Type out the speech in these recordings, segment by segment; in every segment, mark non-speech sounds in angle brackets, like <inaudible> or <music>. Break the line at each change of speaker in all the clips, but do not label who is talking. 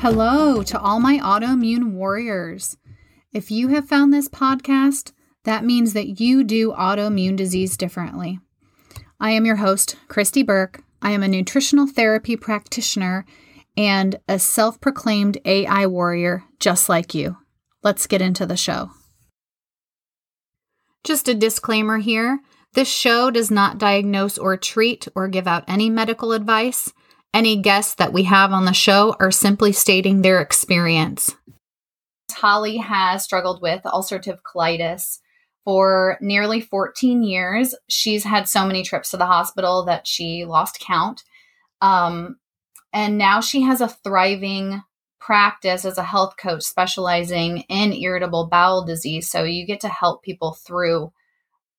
Hello to all my autoimmune warriors. If you have found this podcast, that means that you do autoimmune disease differently. I am your host, Christy Burke. I am a nutritional therapy practitioner and a self proclaimed AI warrior just like you. Let's get into the show. Just a disclaimer here this show does not diagnose or treat or give out any medical advice. Any guests that we have on the show are simply stating their experience. Holly has struggled with ulcerative colitis for nearly 14 years. She's had so many trips to the hospital that she lost count. Um, and now she has a thriving practice as a health coach specializing in irritable bowel disease. So you get to help people through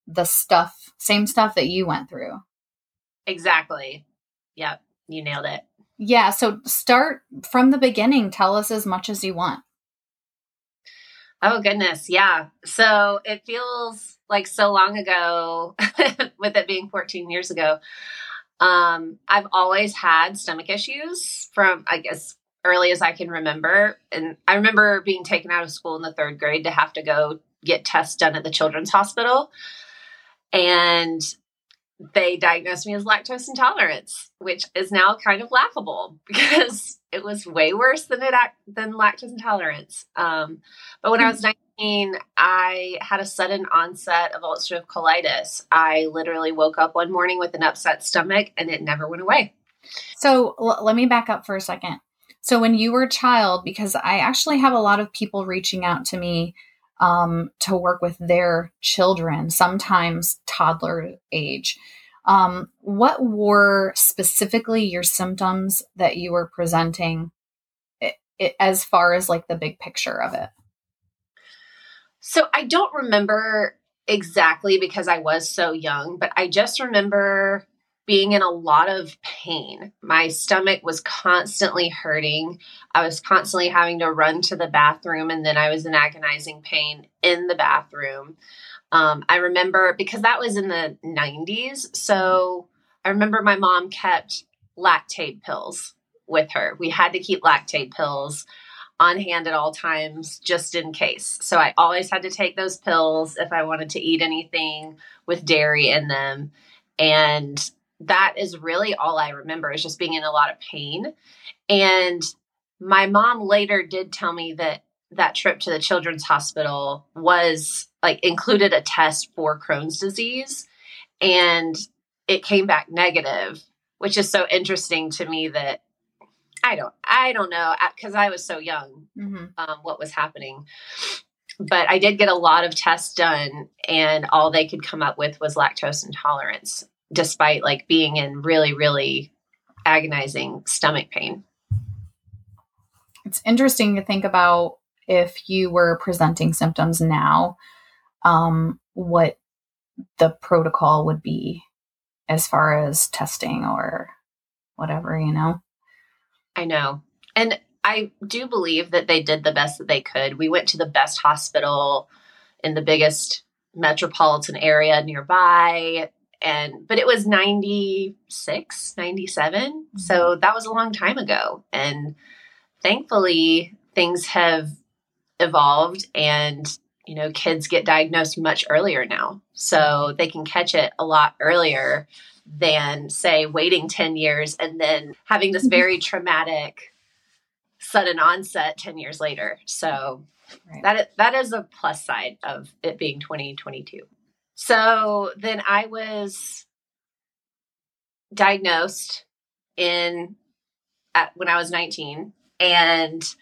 the stuff, same stuff that you went through.
Exactly. Yep. You nailed it.
Yeah. So start from the beginning. Tell us as much as you want.
Oh, goodness. Yeah. So it feels like so long ago, <laughs> with it being 14 years ago. Um, I've always had stomach issues from, I guess, early as I can remember. And I remember being taken out of school in the third grade to have to go get tests done at the children's hospital. And they diagnosed me as lactose intolerance, which is now kind of laughable <laughs> because it was way worse than it than lactose intolerance. Um, but when I was 19, I had a sudden onset of ulcerative colitis. I literally woke up one morning with an upset stomach, and it never went away.
So l- let me back up for a second. So when you were a child, because I actually have a lot of people reaching out to me um, to work with their children, sometimes toddler age. Um, what were specifically your symptoms that you were presenting it, it, as far as like the big picture of it?
So I don't remember exactly because I was so young, but I just remember being in a lot of pain. My stomach was constantly hurting. I was constantly having to run to the bathroom, and then I was in agonizing pain in the bathroom. Um, I remember because that was in the 90s. So I remember my mom kept Lactaid pills with her. We had to keep Lactaid pills on hand at all times just in case. So I always had to take those pills if I wanted to eat anything with dairy in them. And that is really all I remember is just being in a lot of pain. And my mom later did tell me that that trip to the children's hospital was like included a test for Crohn's disease and it came back negative, which is so interesting to me that I don't I don't know because I was so young mm-hmm. um, what was happening. But I did get a lot of tests done, and all they could come up with was lactose intolerance despite like being in really, really agonizing stomach pain.
It's interesting to think about if you were presenting symptoms now, um, what the protocol would be as far as testing or whatever, you know?
I know. And I do believe that they did the best that they could. We went to the best hospital in the biggest metropolitan area nearby and but it was 96 97 mm-hmm. so that was a long time ago. And thankfully things have evolved and you know kids get diagnosed much earlier now. So they can catch it a lot earlier than say waiting 10 years and then having this very traumatic sudden onset 10 years later. So right. that that is a plus side of it being 2022 so then I was diagnosed in at, when I was 19 and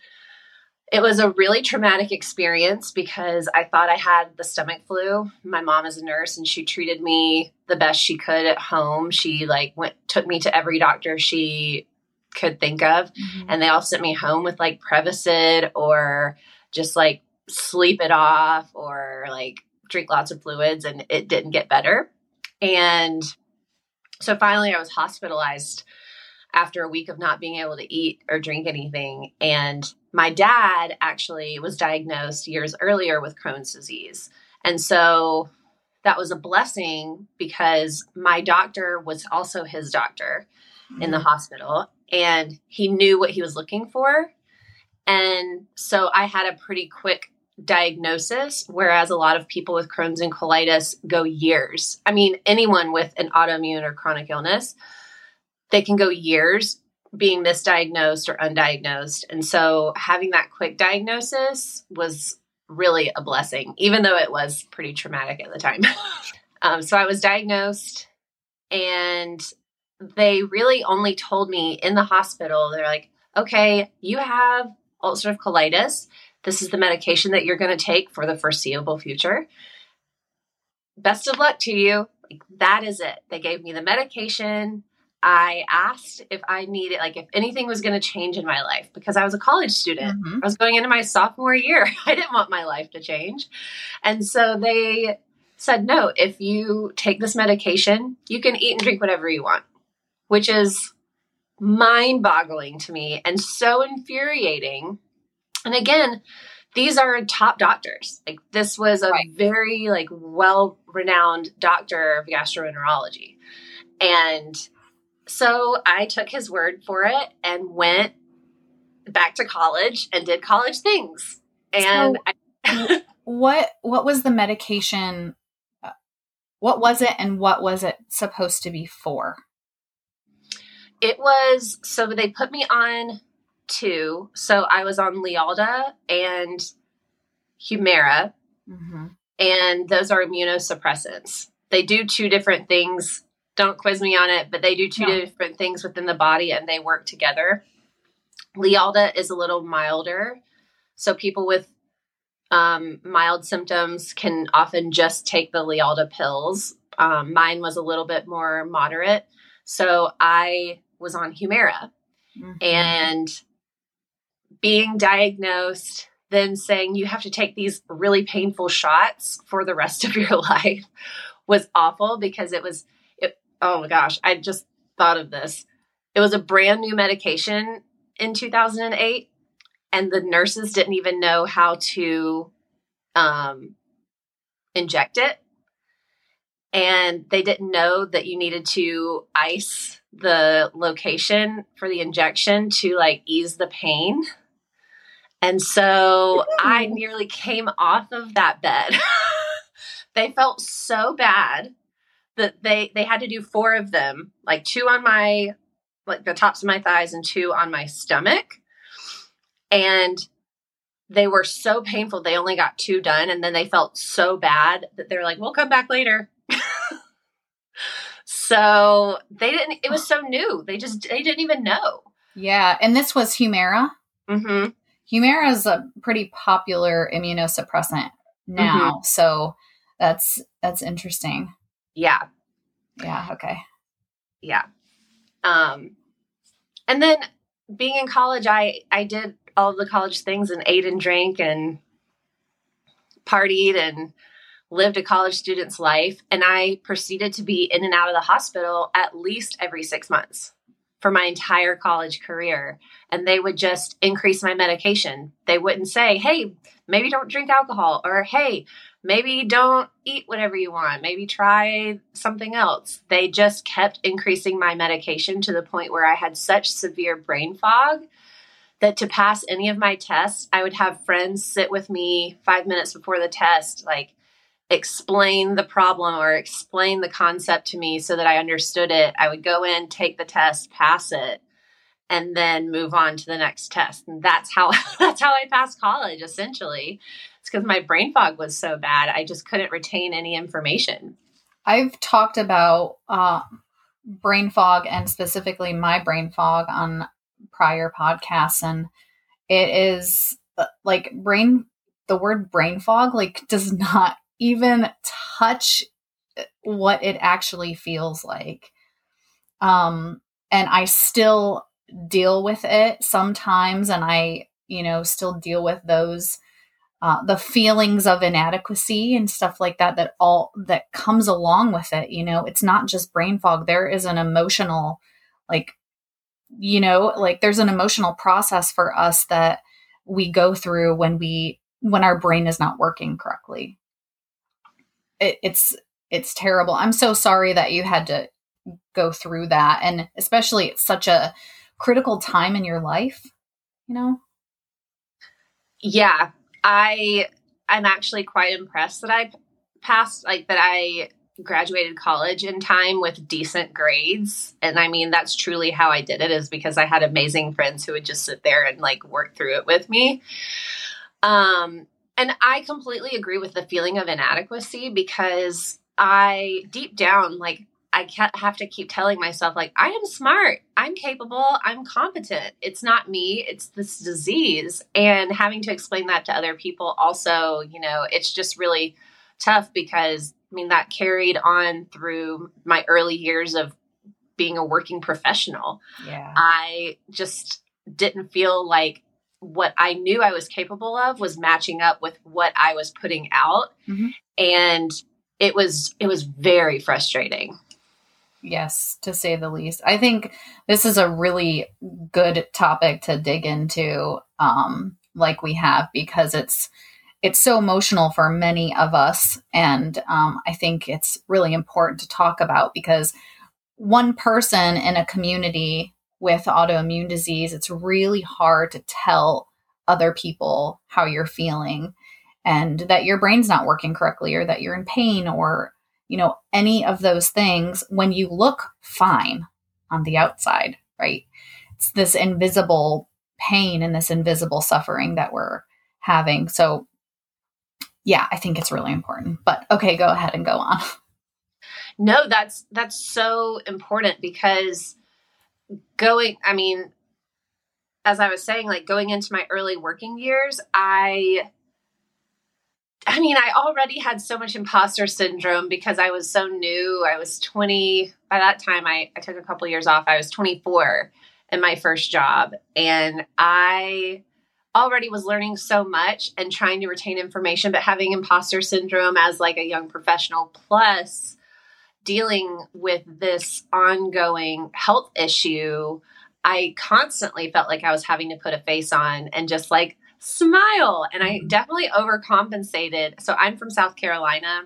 it was a really traumatic experience because I thought I had the stomach flu. My mom is a nurse and she treated me the best she could at home. She like went took me to every doctor she could think of mm-hmm. and they all sent me home with like Prevacid or just like sleep it off or like drink lots of fluids and it didn't get better. And so finally, I was hospitalized after a week of not being able to eat or drink anything. And my dad actually was diagnosed years earlier with Crohn's disease. And so that was a blessing because my doctor was also his doctor mm-hmm. in the mm-hmm. hospital and he knew what he was looking for. And so I had a pretty quick diagnosis, whereas a lot of people with Crohn's and colitis go years. I mean, anyone with an autoimmune or chronic illness, they can go years being misdiagnosed or undiagnosed. And so having that quick diagnosis was really a blessing, even though it was pretty traumatic at the time. <laughs> um, so I was diagnosed, and they really only told me in the hospital, they're like, okay, you have ulcerative colitis. This is the medication that you're going to take for the foreseeable future. Best of luck to you. Like, that is it. They gave me the medication. I asked if I needed, like, if anything was going to change in my life because I was a college student. Mm-hmm. I was going into my sophomore year. <laughs> I didn't want my life to change. And so they said, no, if you take this medication, you can eat and drink whatever you want, which is mind boggling to me and so infuriating. And again, these are top doctors. Like this was a right. very like well renowned doctor of gastroenterology. And so I took his word for it and went back to college and did college things. And so,
I, what what was the medication? Uh, what was it, and what was it supposed to be for?
It was so they put me on two. So I was on Lialda and Humira, mm-hmm. and those are immunosuppressants. They do two different things don't quiz me on it, but they do two no. different things within the body and they work together. Lialda is a little milder. So people with um, mild symptoms can often just take the Lialda pills. Um, mine was a little bit more moderate. So I was on Humira mm-hmm. and being diagnosed, then saying you have to take these really painful shots for the rest of <laughs> your life was awful because it was oh my gosh, I just thought of this. It was a brand new medication in 2008, and the nurses didn't even know how to um, inject it. And they didn't know that you needed to ice the location for the injection to like ease the pain. And so I nearly came off of that bed. <laughs> they felt so bad that they they had to do four of them, like two on my like the tops of my thighs and two on my stomach. And they were so painful they only got two done and then they felt so bad that they're like, "We'll come back later." <laughs> so, they didn't it was so new. They just they didn't even know.
Yeah, and this was Humira. Mhm. Humira is a pretty popular immunosuppressant now. Mm-hmm. So, that's that's interesting.
Yeah.
Yeah. Okay.
Yeah. Um, and then being in college, I I did all the college things and ate and drank and partied and lived a college student's life. And I proceeded to be in and out of the hospital at least every six months for my entire college career. And they would just increase my medication. They wouldn't say, hey, maybe don't drink alcohol, or hey, maybe don't eat whatever you want. Maybe try something else. They just kept increasing my medication to the point where I had such severe brain fog that to pass any of my tests, I would have friends sit with me five minutes before the test, like explain the problem or explain the concept to me so that I understood it. I would go in, take the test, pass it, and then move on to the next test. And that's how <laughs> that's how I passed college essentially. It's because my brain fog was so bad. I just couldn't retain any information.
I've talked about uh, brain fog and specifically my brain fog on prior podcasts, and it is uh, like brain. The word brain fog like does <laughs> not even touch what it actually feels like. Um, and I still deal with it sometimes, and I, you know, still deal with those uh, the feelings of inadequacy and stuff like that that all that comes along with it you know? It's not just brain fog. There is an emotional like you know like there's an emotional process for us that we go through when we when our brain is not working correctly it, it's it's terrible. I'm so sorry that you had to go through that and especially it's such a critical time in your life you know?
Yeah, I I'm actually quite impressed that I passed like that I graduated college in time with decent grades. And i mean that's truly how i did it is because i had amazing friends who would just sit there and like work through it with me. Um and i completely agree with the feeling of inadequacy because i deep down like i have to keep telling myself like i am smart. I'm capable. I'm competent. It's not me. It's this disease. And having to explain that to other people also you know it's just really tough because I mean, that carried on through my early years of being a working professional.
Yeah.
I just didn't feel like what I knew I was capable of was matching up with what I was putting out. Mm-hmm. And it was it was very frustrating.
Yes, to say the least. I think this is a really good topic to dig into um like we have because it's it's so emotional for many of us. And um, I think it's really important to talk about because one person in a community with autoimmune disease, it's really hard to tell other people how you're feeling and that your brain's not working correctly or that you're in pain or you know any of those things when you look fine on the outside right it's this invisible pain and this invisible suffering that we're having so yeah, I think it's really important. But okay, go ahead and go on.
No, that's that's so important because going, I mean, as I was saying, like going into my early working years, I I mean, I already had so much imposter syndrome because I was so new. I was 20 by that time I, I took a couple years off. I was 24 in my first job. And I already was learning so much and trying to retain information, but having imposter syndrome as like a young professional, plus dealing with this ongoing health issue, I constantly felt like I was having to put a face on and just like smile. And I mm-hmm. definitely overcompensated. So I'm from South Carolina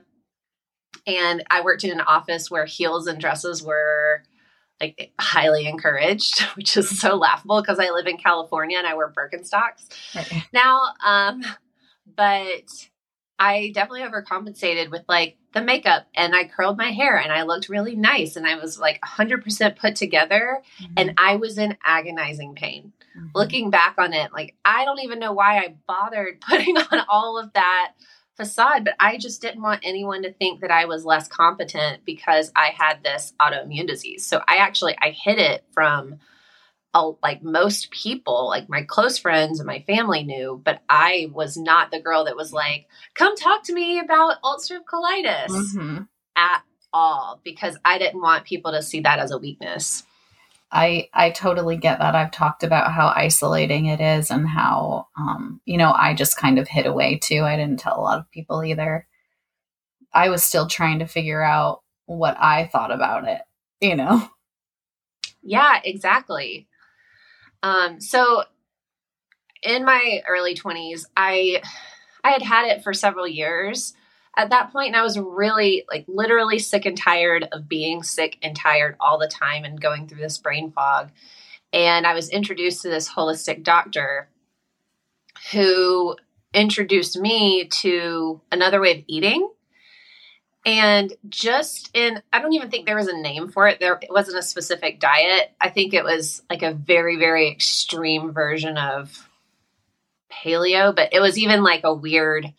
and I worked in an office where heels and dresses were like highly encouraged, <laughs> which is so laughable because I live in California and I wear Birkenstocks right. now. Um, but I definitely overcompensated with like the makeup and I curled my hair and I looked really nice and I was like 100% put together mm-hmm. and I was in agonizing pain. Mm-hmm. Looking back on it, like I don't even know why I bothered <laughs> putting on all of that facade, but I just didn't want anyone to think that I was less competent because I had this autoimmune disease. So I actually I hid it from like most people, like my close friends and my family knew, but I was not the girl that was like, "Come talk to me about ulcerative colitis." Mm-hmm. At all because I didn't want people to see that as a weakness.
I I totally get that. I've talked about how isolating it is and how um, you know, I just kind of hid away too. I didn't tell a lot of people either. I was still trying to figure out what I thought about it, you know.
Yeah, exactly. Um so in my early 20s, I I had had it for several years at that and I was really, like, literally sick and tired of being sick and tired all the time and going through this brain fog. And I was introduced to this holistic doctor who introduced me to another way of eating. And just in, I don't even think there was a name for it. There it wasn't a specific diet. I think it was like a very, very extreme version of paleo, but it was even like a weird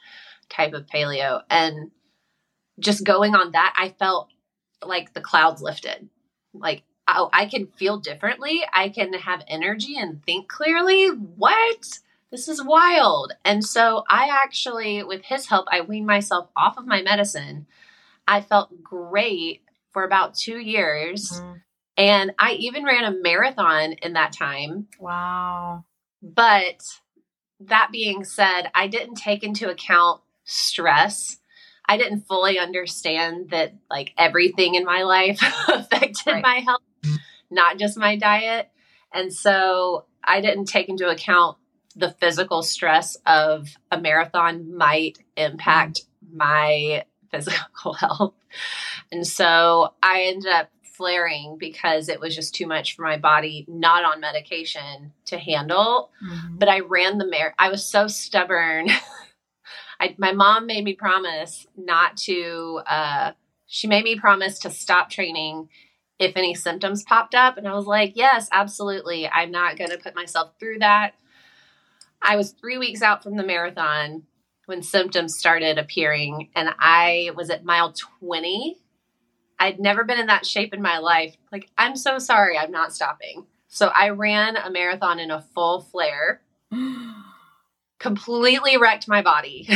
type of paleo. And just going on that, I felt like the clouds lifted. Like, oh, I can feel differently. I can have energy and think clearly. What? This is wild. And so I actually, with his help, I weaned myself off of my medicine. I felt great for about two years. Mm-hmm. And I even ran a marathon in that time.
Wow.
But that being said, I didn't take into account stress. I didn't fully understand that like everything in my life <laughs> affected right. my health, not just my diet. And so I didn't take into account the physical stress of a marathon might impact my physical <laughs> health. And so I ended up flaring because it was just too much for my body, not on medication to handle. Mm-hmm. But I ran the mare. I was so stubborn. <laughs> I, my mom made me promise not to, uh, she made me promise to stop training if any symptoms popped up. And I was like, yes, absolutely. I'm not going to put myself through that. I was three weeks out from the marathon when symptoms started appearing, and I was at mile 20. I'd never been in that shape in my life. Like, I'm so sorry, I'm not stopping. So I ran a marathon in a full flare, <gasps> completely wrecked my body.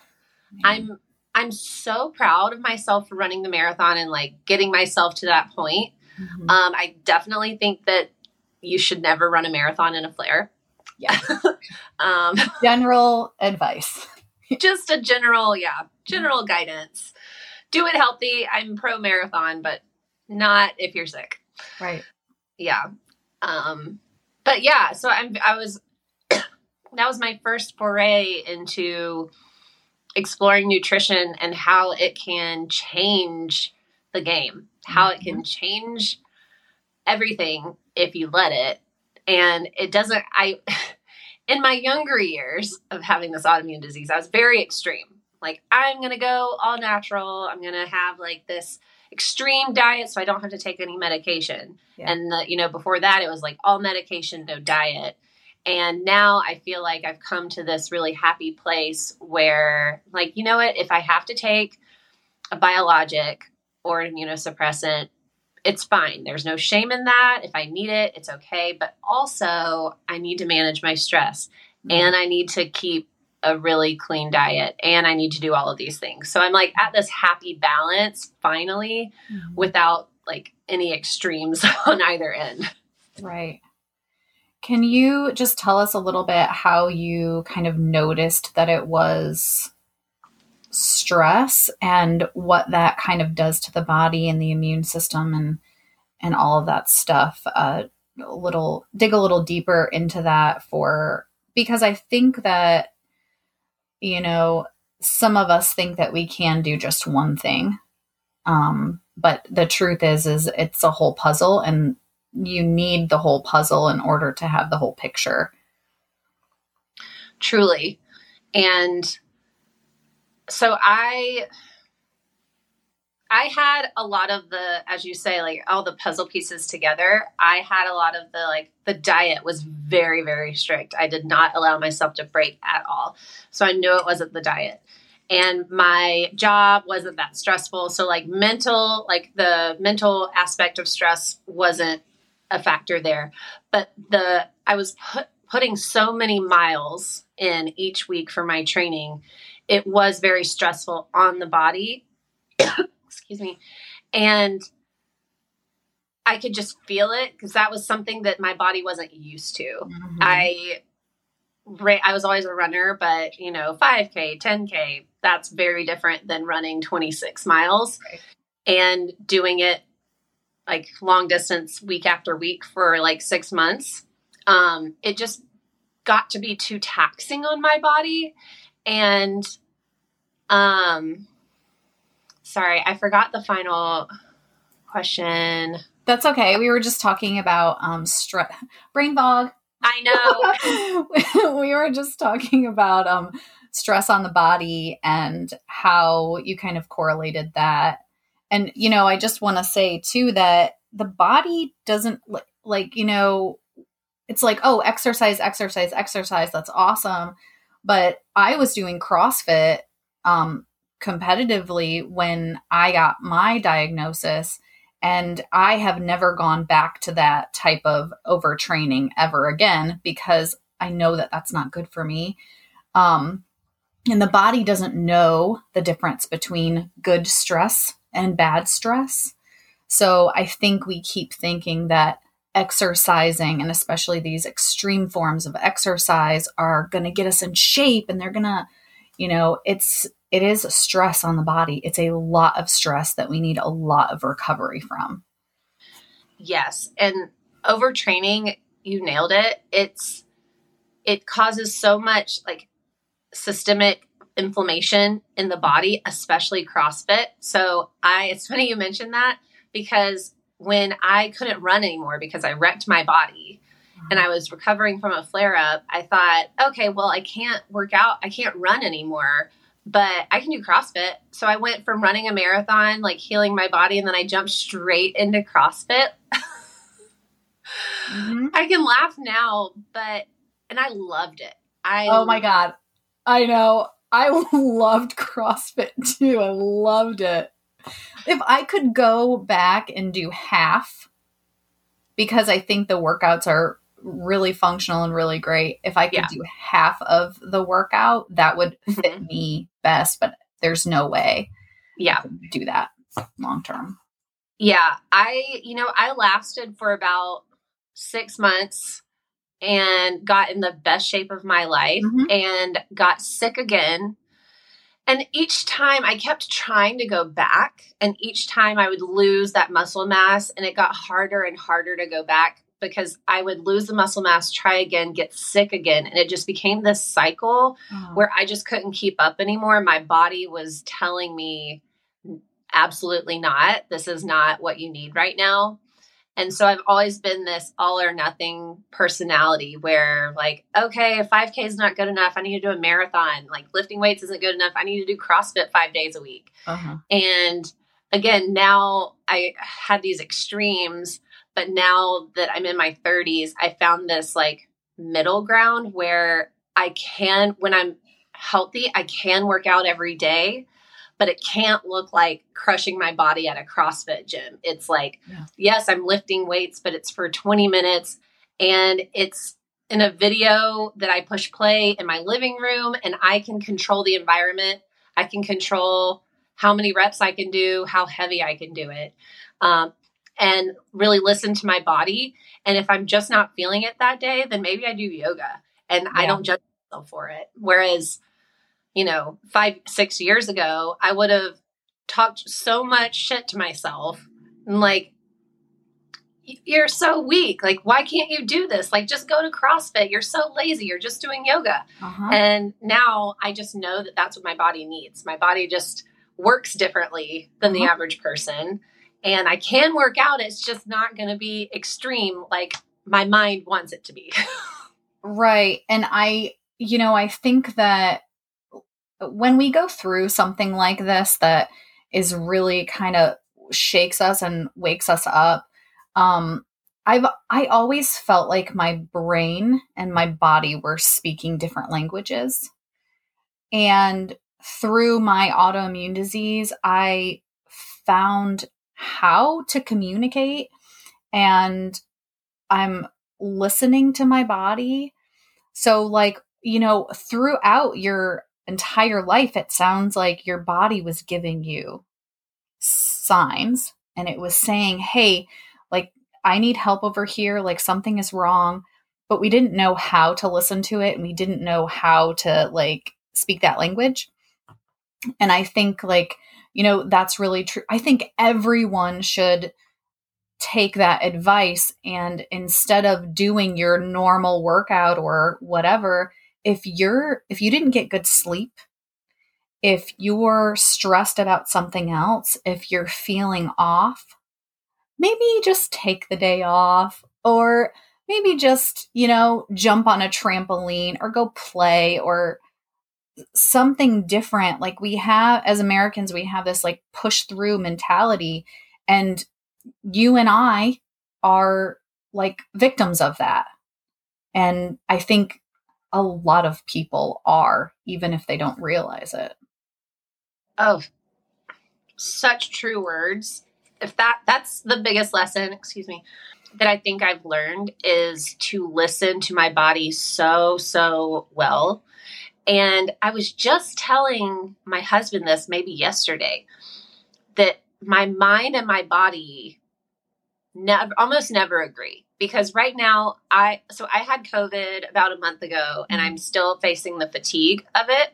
<laughs> I'm I'm so proud of myself for running the marathon and like getting myself to that point. Mm-hmm. Um, I definitely think that you should never run a marathon in a flare.
Yeah. <laughs> um, <laughs> general advice.
Just a general, yeah, general guidance. Do it healthy. I'm pro marathon, but not if you're sick.
Right.
Yeah. Um, but yeah, so I'm, I was, <coughs> that was my first foray into exploring nutrition and how it can change the game, how it can mm-hmm. change everything if you let it. And it doesn't, I, in my younger years of having this autoimmune disease, I was very extreme. Like, I'm going to go all natural. I'm going to have like this extreme diet so I don't have to take any medication. Yeah. And, the, you know, before that, it was like all medication, no diet. And now I feel like I've come to this really happy place where, like, you know what? If I have to take a biologic or an immunosuppressant, it's fine. There's no shame in that. If I need it, it's okay. But also, I need to manage my stress mm-hmm. and I need to keep a really clean diet and I need to do all of these things. So I'm like at this happy balance finally mm-hmm. without like any extremes <laughs> on either end.
Right. Can you just tell us a little bit how you kind of noticed that it was stress and what that kind of does to the body and the immune system and and all of that stuff uh, a little dig a little deeper into that for because i think that you know some of us think that we can do just one thing. Um, but the truth is is it's a whole puzzle and you need the whole puzzle in order to have the whole picture.
Truly. And so I I had a lot of the, as you say, like all the puzzle pieces together. I had a lot of the, like, the diet was very, very strict. I did not allow myself to break at all. So I knew it wasn't the diet. And my job wasn't that stressful. So, like, mental, like, the mental aspect of stress wasn't a factor there. But the, I was put, putting so many miles in each week for my training it was very stressful on the body. <coughs> Excuse me. And I could just feel it because that was something that my body wasn't used to. Mm-hmm. I I was always a runner, but you know, 5K, 10K, that's very different than running 26 miles right. and doing it like long distance week after week for like six months. Um, it just got to be too taxing on my body. And um, sorry, I forgot the final question.
That's okay. We were just talking about um stress, brain fog.
I
know. <laughs> we were just talking about um stress on the body and how you kind of correlated that. And you know, I just want to say too that the body doesn't like, you know, it's like, oh, exercise, exercise, exercise. That's awesome. But I was doing CrossFit um, competitively when I got my diagnosis. And I have never gone back to that type of overtraining ever again because I know that that's not good for me. Um, and the body doesn't know the difference between good stress and bad stress. So I think we keep thinking that exercising and especially these extreme forms of exercise are going to get us in shape and they're going to you know it's it is stress on the body. It's a lot of stress that we need a lot of recovery from.
Yes and overtraining you nailed it. It's it causes so much like systemic inflammation in the body especially crossfit. So i it's funny you mentioned that because when I couldn't run anymore because I wrecked my body and I was recovering from a flare up, I thought, okay, well, I can't work out, I can't run anymore, but I can do CrossFit. So I went from running a marathon, like healing my body, and then I jumped straight into CrossFit. mm-hmm. <laughs> I can laugh now, but, and I loved it. I
Oh my God. I know. I <laughs> loved CrossFit too. I loved it. If I could go back and do half, because I think the workouts are really functional and really great. If I could yeah. do half of the workout, that would fit mm-hmm. me best, but there's no way.
Yeah.
do that long term.
Yeah. I, you know, I lasted for about six months and got in the best shape of my life mm-hmm. and got sick again. And each time I kept trying to go back, and each time I would lose that muscle mass, and it got harder and harder to go back because I would lose the muscle mass, try again, get sick again. And it just became this cycle oh. where I just couldn't keep up anymore. My body was telling me, absolutely not. This is not what you need right now. And so I've always been this all or nothing personality where, like, okay, if 5K is not good enough, I need to do a marathon. Like, lifting weights isn't good enough. I need to do CrossFit five days a week. Uh-huh. And again, now I had these extremes, but now that I'm in my 30s, I found this like middle ground where I can, when I'm healthy, I can work out every day but it can't look like crushing my body at a CrossFit gym. It's like, yeah. yes, I'm lifting weights, but it's for 20 minutes and it's in a video that I push play in my living room and I can control the environment. I can control how many reps I can do, how heavy I can do it. Um, and really listen to my body. And if I'm just not feeling it that day, then maybe I do yoga and yeah. I don't judge myself for it. Whereas you know, five, six years ago, I would have talked so much shit to myself and like, you're so weak. Like, why can't you do this? Like, just go to CrossFit. You're so lazy. You're just doing yoga. Uh-huh. And now I just know that that's what my body needs. My body just works differently than uh-huh. the average person. And I can work out. It's just not going to be extreme like my mind wants it to be. <laughs>
right. And I, you know, I think that when we go through something like this that is really kind of shakes us and wakes us up um i've i always felt like my brain and my body were speaking different languages. And through my autoimmune disease i found how to communicate and i'm listening to my body. So like you know throughout your entire life, it sounds like your body was giving you signs and it was saying, hey, like, I need help over here, like, something is wrong. But we didn't know how to listen to it and we didn't know how to, like, speak that language. And I think, like, you know, that's really true. I think everyone should take that advice and instead of doing your normal workout or whatever, if you're if you didn't get good sleep if you're stressed about something else if you're feeling off maybe just take the day off or maybe just you know jump on a trampoline or go play or something different. Like we have as americans we have this like push through mentality and you and i are like victims of that. And i think a lot of people are, even if they don't realize it.
Oh, such true words. If that that's the biggest lesson, excuse me, that I think I've learned is to listen to my body so so well. And I was just telling my husband this maybe yesterday that my mind and my body never almost never agree because right now I so I had COVID about a month ago and I'm mm-hmm. still facing the fatigue of it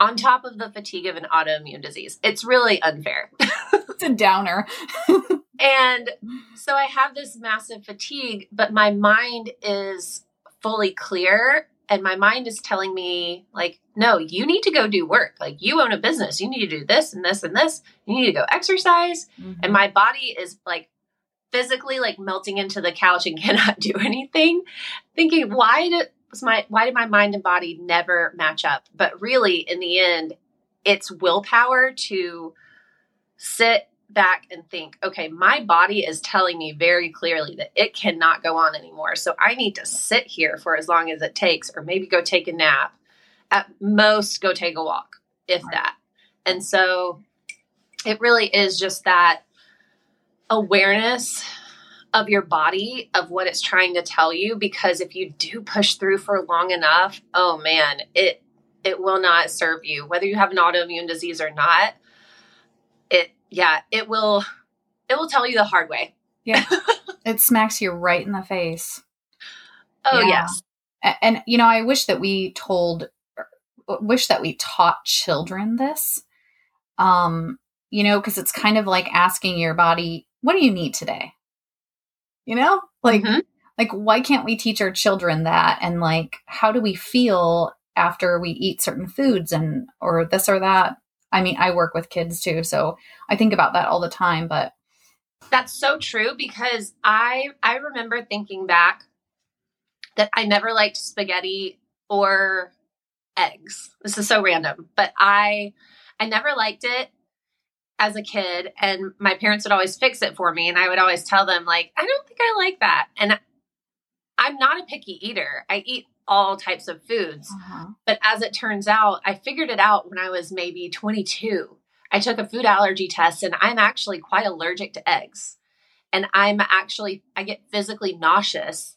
on top of the fatigue of an autoimmune disease. It's really unfair. <laughs>
it's a downer. <laughs>
and so I have this massive fatigue, but my mind is fully clear and my mind is telling me like no you need to go do work like you own a business you need to do this and this and this you need to go exercise mm-hmm. and my body is like physically like melting into the couch and <laughs> cannot do anything, thinking, why did my why did my mind and body never match up? But really, in the end, it's willpower to sit back and think, okay, my body is telling me very clearly that it cannot go on anymore. So I need to sit here for as long as it takes, or maybe go take a nap. At most, go take a walk, if that. And so it really is just that awareness of your body of what it's trying to tell you because if you do push through for long enough oh man it it will not serve you. Whether you have an autoimmune disease or not it yeah it will it will tell you the hard way.
Yeah. <laughs> It smacks you right in the face.
Oh yeah. yes.
And, and you know i wish that we told wish that we taught children this. Um you know because it's kind of like asking your body what do you need today? You know? Like mm-hmm. like why can't we teach our children that? And like how do we feel after we eat certain foods and or this or that? I mean i work with kids too so i think about that all the time but
that's so true because i i remember thinking back that i never liked spaghetti or eggs. This is so random but i i never liked it as a kid and my parents would always fix it for me and I would always tell them like I don't think I like that and I'm not a picky eater. I eat all types of foods. Uh-huh. But as it turns out, I figured it out when I was maybe 22. I took a food allergy test and I'm actually quite allergic to eggs. And I'm actually I get physically nauseous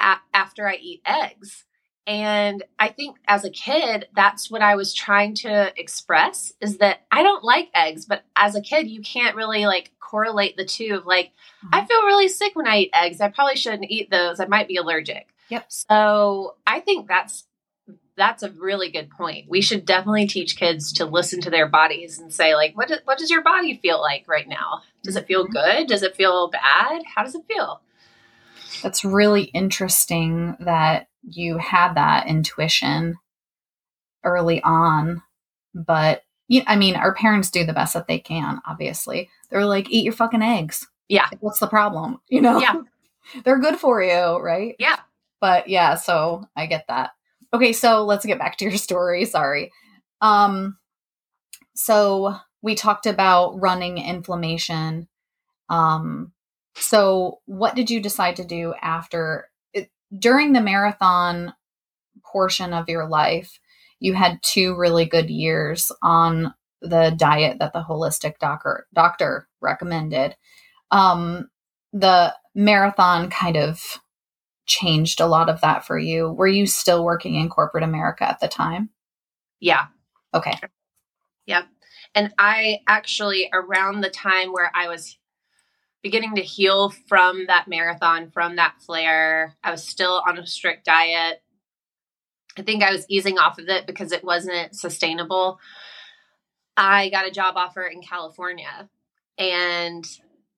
a- after I eat eggs. And I think as a kid, that's what I was trying to express is that I don't like eggs, but as a kid, you can't really like correlate the two of like, mm-hmm. I feel really sick when I eat eggs. I probably shouldn't eat those. I might be allergic.
Yep.
So I think that's that's a really good point. We should definitely teach kids to listen to their bodies and say like, what do, what does your body feel like right now? Does it feel mm-hmm. good? Does it feel bad? How does it feel?
That's really interesting that you had that intuition early on. But you, I mean, our parents do the best that they can, obviously. They're like, eat your fucking eggs.
Yeah.
what's the problem? <laughs> You know?
Yeah. <laughs>
They're good for you, right?
Yeah.
But yeah, so I get that. Okay, so let's get back to your <laughs> story. Sorry. Um so we talked about running inflammation. Um so what did you decide to do after during the marathon portion of your life, you had two really good years on the diet that the holistic doctor doctor recommended. Um, the marathon kind of changed a lot of that for you. Were you still working in corporate America at the time?
Yeah.
Okay.
Yep. And I actually, around the time where I was beginning to heal from that marathon, from that flare. I was still on a strict diet. I think I was easing off of it because it wasn't sustainable. I got a job offer in California, and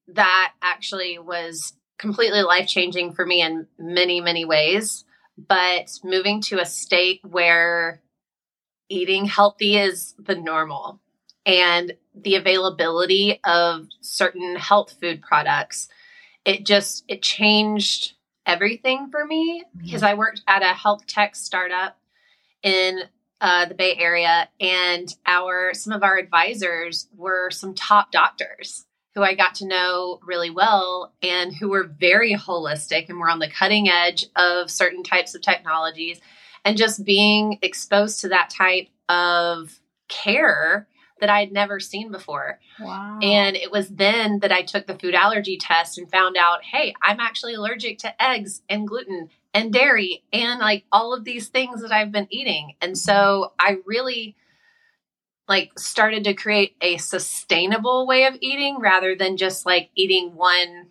that actually was completely life changing for me in many, many ways. But moving to a state where eating healthy is the normal and the availability of certain health food products it just it changed everything for me because i worked at a health tech startup in uh, the bay area and our some of our advisors were some top doctors who i got to know really well and who were very holistic and were on the cutting edge of certain types of technologies. And just being exposed to that type of care that I had never seen before.
Wow.
And it was then that I took the food allergy test and found out, hey, I'm actually allergic to eggs and gluten and dairy and like all of these things that I've been eating. And so I really like started to create a sustainable way of eating rather than just like eating one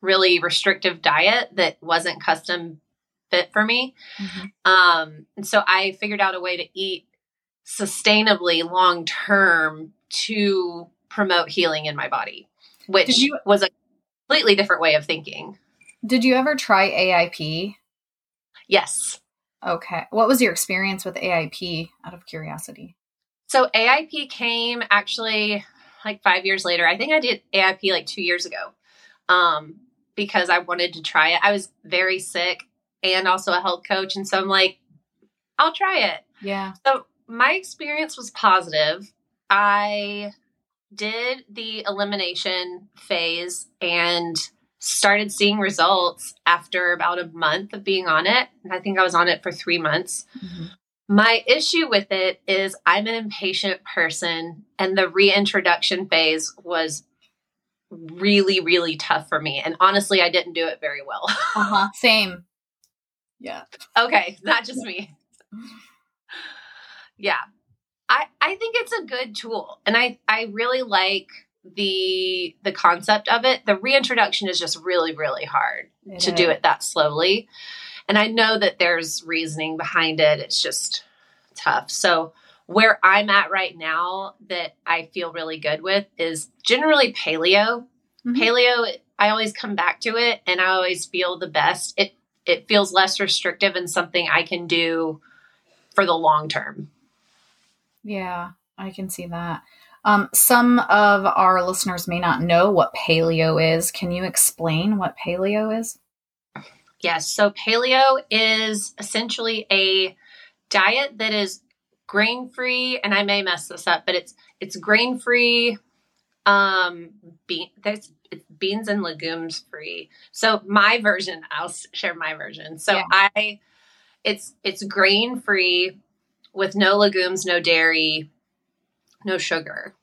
really restrictive diet that wasn't custom fit for me. Mm-hmm. Um, and so I figured out a way to eat sustainably long term to promote healing in my body, which you, was a completely different way of thinking.
Did you ever try AIP?
Yes.
Okay. What was your experience with AIP out of curiosity?
So AIP came actually like five years later. I think I did AIP like two years ago. um, because I wanted to try it. I was very sick and also a health coach. And so I'm like, I'll try it.
Yeah.
So my experience was positive. I did the elimination phase and started seeing results after about a month of being on it. I think I was on it for three months. Mm-hmm. My issue with it is I'm an impatient person, and the reintroduction phase was really, really tough for me. And honestly, I didn't do it very well. <laughs>
uh huh. Same. Yeah.
Okay. Not just me. <laughs> Yeah. I, I think it's a good tool. And I, I really like the the concept of it. The reintroduction is just really, really hard it to is. do it that slowly. And I know that there's reasoning behind it. It's just tough. So where I'm at right now that I feel really good with is generally paleo. Mm-hmm. Paleo, I always come back to it and I always feel the best. It it feels less restrictive and something I can do for the long term.
Yeah, I can see that. Um, some of our listeners may not know what paleo is. Can you explain what paleo is?
Yes. So, paleo is essentially a diet that is grain free, and I may mess this up, but it's it's grain free. Um, it's beans and legumes free. So my version, I'll share my version. So yeah. I, it's it's grain free, with no legumes, no dairy, no sugar.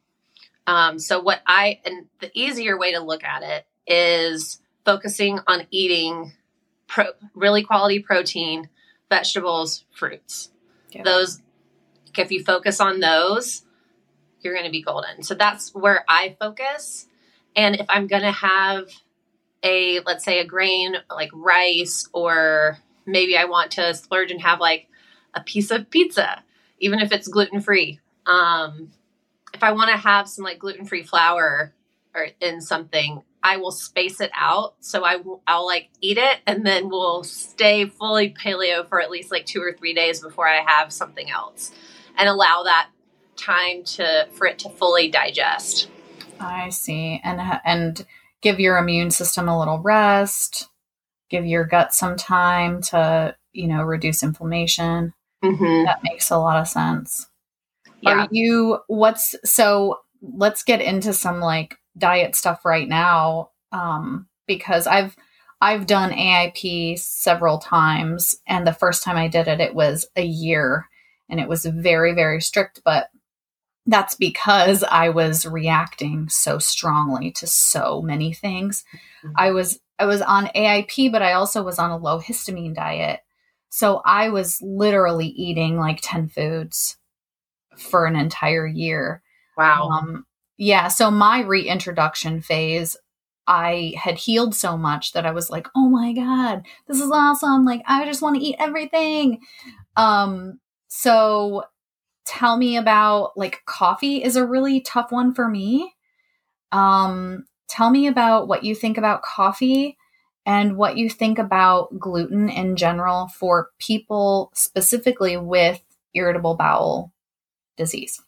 Um, so what I and the easier way to look at it is focusing on eating pro, really quality protein, vegetables, fruits. Yeah. Those, if you focus on those, you're going to be golden. So that's where I focus. And if I'm going to have a, let's say, a grain like rice, or maybe I want to splurge and have like a piece of pizza, even if it's gluten free. Um, if I want to have some like gluten free flour or in something, I will space it out. So I will, I'll like eat it and then we'll stay fully paleo for at least like two or three days before I have something else and allow that time to for it to fully digest.
I see. And and give your immune system a little rest. Give your gut some time to, you know, reduce inflammation. Mm-hmm. That makes a lot of sense. Yeah. Are you what's so let's get into some like diet stuff right now um because I've I've done AIP several times and the first time I did it it was a year and it was very very strict but that's because I was reacting so strongly to so many things. Mm-hmm. I was I was on AIP but I also was on a low histamine diet. So I was literally eating like 10 foods for an entire year.
Wow. Um,
yeah. So my reintroduction phase, I had healed so much that I was like, oh my God, this is awesome. Like, I just want to eat everything. Um, so tell me about like coffee is a really tough one for me. Um, tell me about what you think about coffee and what you think about gluten in general for people specifically with irritable bowel disease?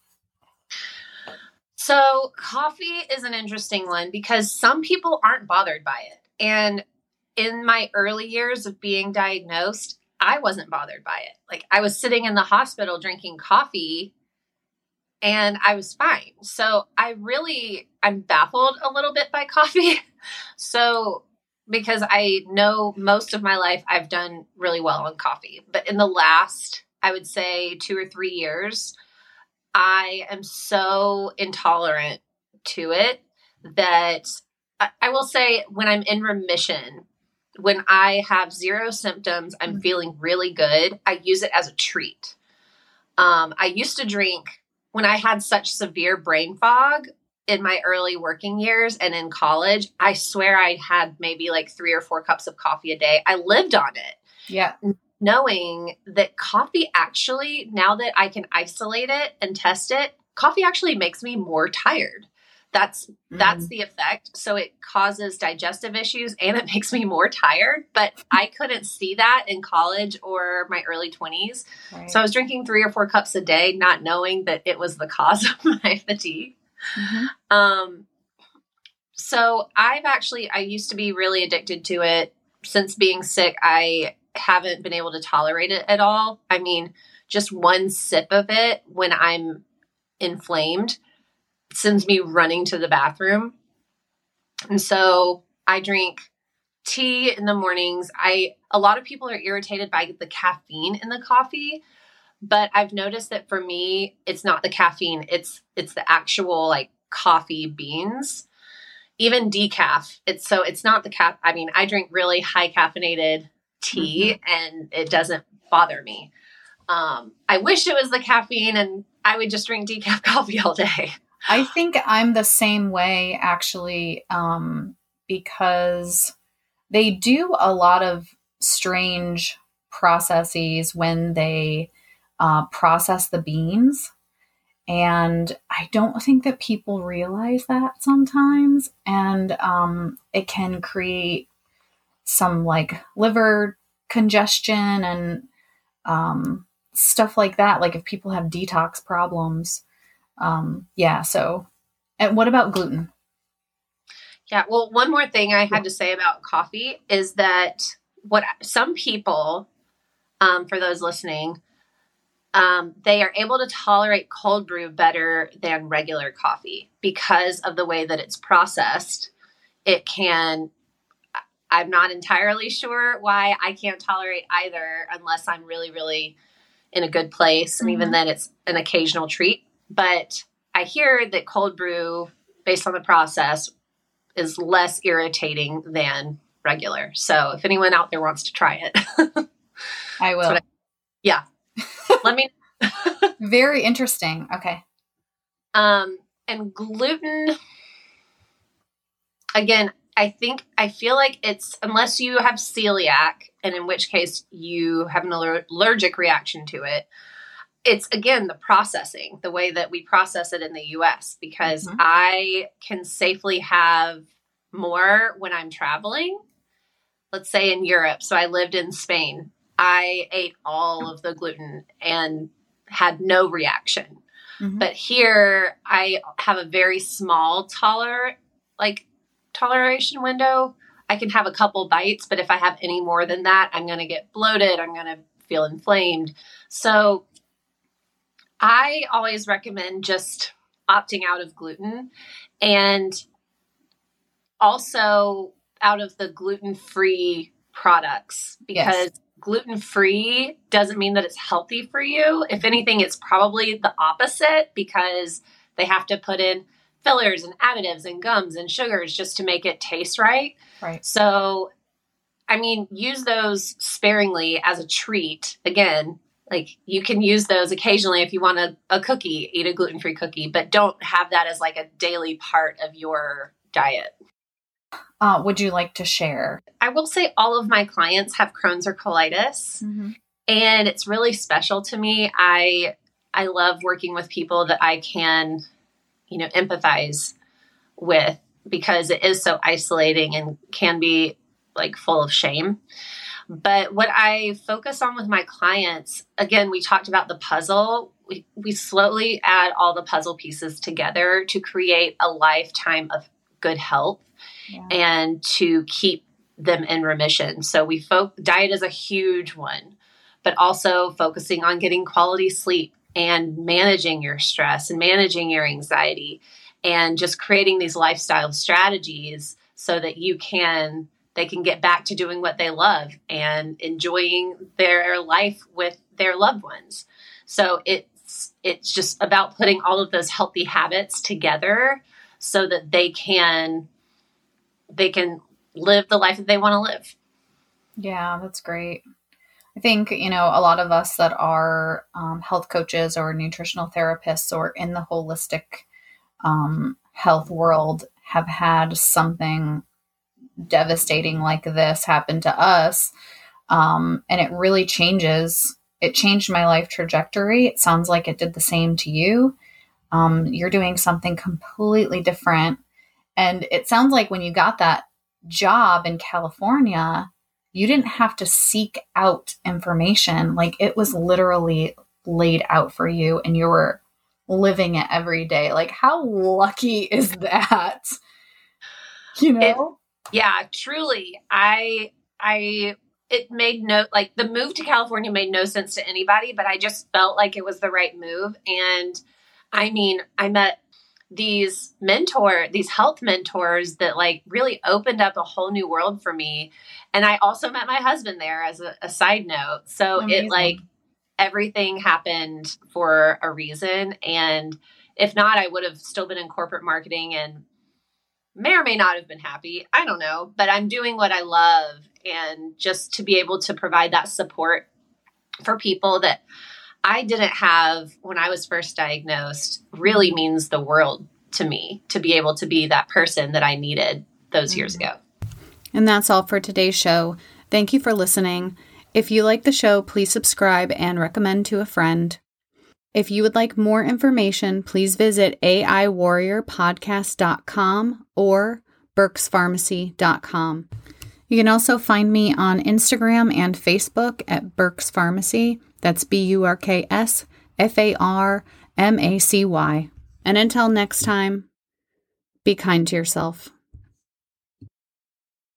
So, coffee is an interesting one because some people aren't bothered by it. And in my early years of being diagnosed, I wasn't bothered by it. Like, I was sitting in the hospital drinking coffee and I was fine. So, I really, I'm baffled a little bit by coffee. <laughs> so, because I know most of my life I've done really well on coffee. But in the last, I would say, two or three years, I am so intolerant to it that I, I will say when I'm in remission, when I have zero symptoms, I'm mm-hmm. feeling really good. I use it as a treat. Um, I used to drink when I had such severe brain fog in my early working years and in college. I swear I had maybe like three or four cups of coffee a day. I lived on it.
Yeah
knowing that coffee actually, now that I can isolate it and test it, coffee actually makes me more tired. That's mm. that's the effect. So it causes digestive issues and it <laughs> makes me more tired, but I couldn't see that in college or my early 20s. Right. So I was drinking 3 or 4 cups a day not knowing that it was the cause <laughs> of my fatigue. Mm-hmm. Um So I've actually, I used to be really addicted to it. Since being sick, I haven't been able to tolerate it at all. I mean, just one sip of it when I'm inflamed sends me running to the bathroom. And so I drink tea in the mornings. I a lot of people are irritated by the caffeine in the coffee, but I've noticed that for me it's not the caffeine, it's it's the actual like coffee beans even decaf. It's so it's not the cap. I mean, I drink really high caffeinated tea, mm-hmm. and it doesn't bother me. Um, I wish it was the caffeine, and I would just drink decaf <laughs> coffee all day.
I think I'm the same way actually, um, because they do a lot of strange processes when they uh, process the beans. And I don't think that people realize that sometimes. And um, it can create some like liver congestion and um, stuff like that. Like if people have detox problems. Um, yeah. So, and what about gluten?
Yeah. Well, one more thing I had to say about coffee is that what some people, um, for those listening, um, they are able to tolerate cold brew better than regular coffee because of the way that it's processed. It can, I'm not entirely sure why I can't tolerate either unless I'm really, really in a good place. And mm-hmm. even then, it's an occasional treat. But I hear that cold brew, based on the process, is less irritating than regular. So if anyone out there wants to try it, <laughs>
I will. I,
yeah. Let me. <laughs>
Very interesting. Okay.
Um, and gluten. Again, I think I feel like it's unless you have celiac, and in which case you have an allergic reaction to it. It's again the processing, the way that we process it in the US, because mm-hmm. I can safely have more when I'm traveling. Let's say in Europe. So I lived in Spain I ate all of the gluten and had no reaction. Mm-hmm. But here I have a very small toler like toleration window. I can have a couple bites, but if I have any more than that, I'm going to get bloated, I'm going to feel inflamed. So I always recommend just opting out of gluten and also out of the gluten-free products because yes gluten free doesn't mean that it's healthy for you. If anything, it's probably the opposite because they have to put in fillers and additives and gums and sugars just to make it taste right.
Right.
So, I mean, use those sparingly as a treat. Again, like you can use those occasionally if you want a, a cookie, eat a gluten free cookie, but don't have that as like a daily part of your diet
uh, would you like to share?
I will say all of my clients have Crohn's or colitis, mm-hmm. and it's really special to me. I I love working with people that I can, you know, empathize with because it is so isolating and can be like full of shame. But what I focus on with my clients, again, we talked about the puzzle. We, we slowly add all the puzzle pieces together to create a lifetime of good health yeah. and to keep them in remission. So we folk diet is a huge one, but also focusing on getting quality sleep and managing your stress and managing your anxiety and just creating these lifestyle strategies so that you can they can get back to doing what they love and enjoying their life with their loved ones. So it's it's just about putting all of those healthy habits together so that they can they can live the life that they want to live.
Yeah, that's great. I think, you know, a lot of us that are um, health coaches or nutritional therapists or in the holistic um, health world have had something devastating like this happen to us. Um, and it really changes. It changed my life trajectory. It sounds like it did the same to you. Um, you're doing something completely different and it sounds like when you got that job in California, you didn't have to seek out information. Like it was literally laid out for you and you were living it every day. Like, how lucky <laughs> is that?
you know?
It, yeah, truly. I I it made no like the move to California made no sense to anybody, but I just felt like it was the right move. And I mean, I met these mentor, these health mentors that like really opened up a whole new world for me. And I also met my husband there as a, a side note. So Amazing. it like everything happened for a reason. And if not, I would have still been in corporate marketing and may or may not have been happy. I don't know, but I'm doing what I love. And just to be able to provide that support for people that I didn't have when I was first diagnosed really means the world to me to be able to be that person that I needed those years mm-hmm. ago.
And that's all for today's show. Thank you for listening. If you like the show, please subscribe and recommend to a friend. If you would like more information, please visit AIWarriorPodcast.com or BurksFarmacy.com. You can also find me on Instagram and Facebook at Burks Farmacy. That's B U R K S F A R M A C Y. And until next time, be kind to yourself.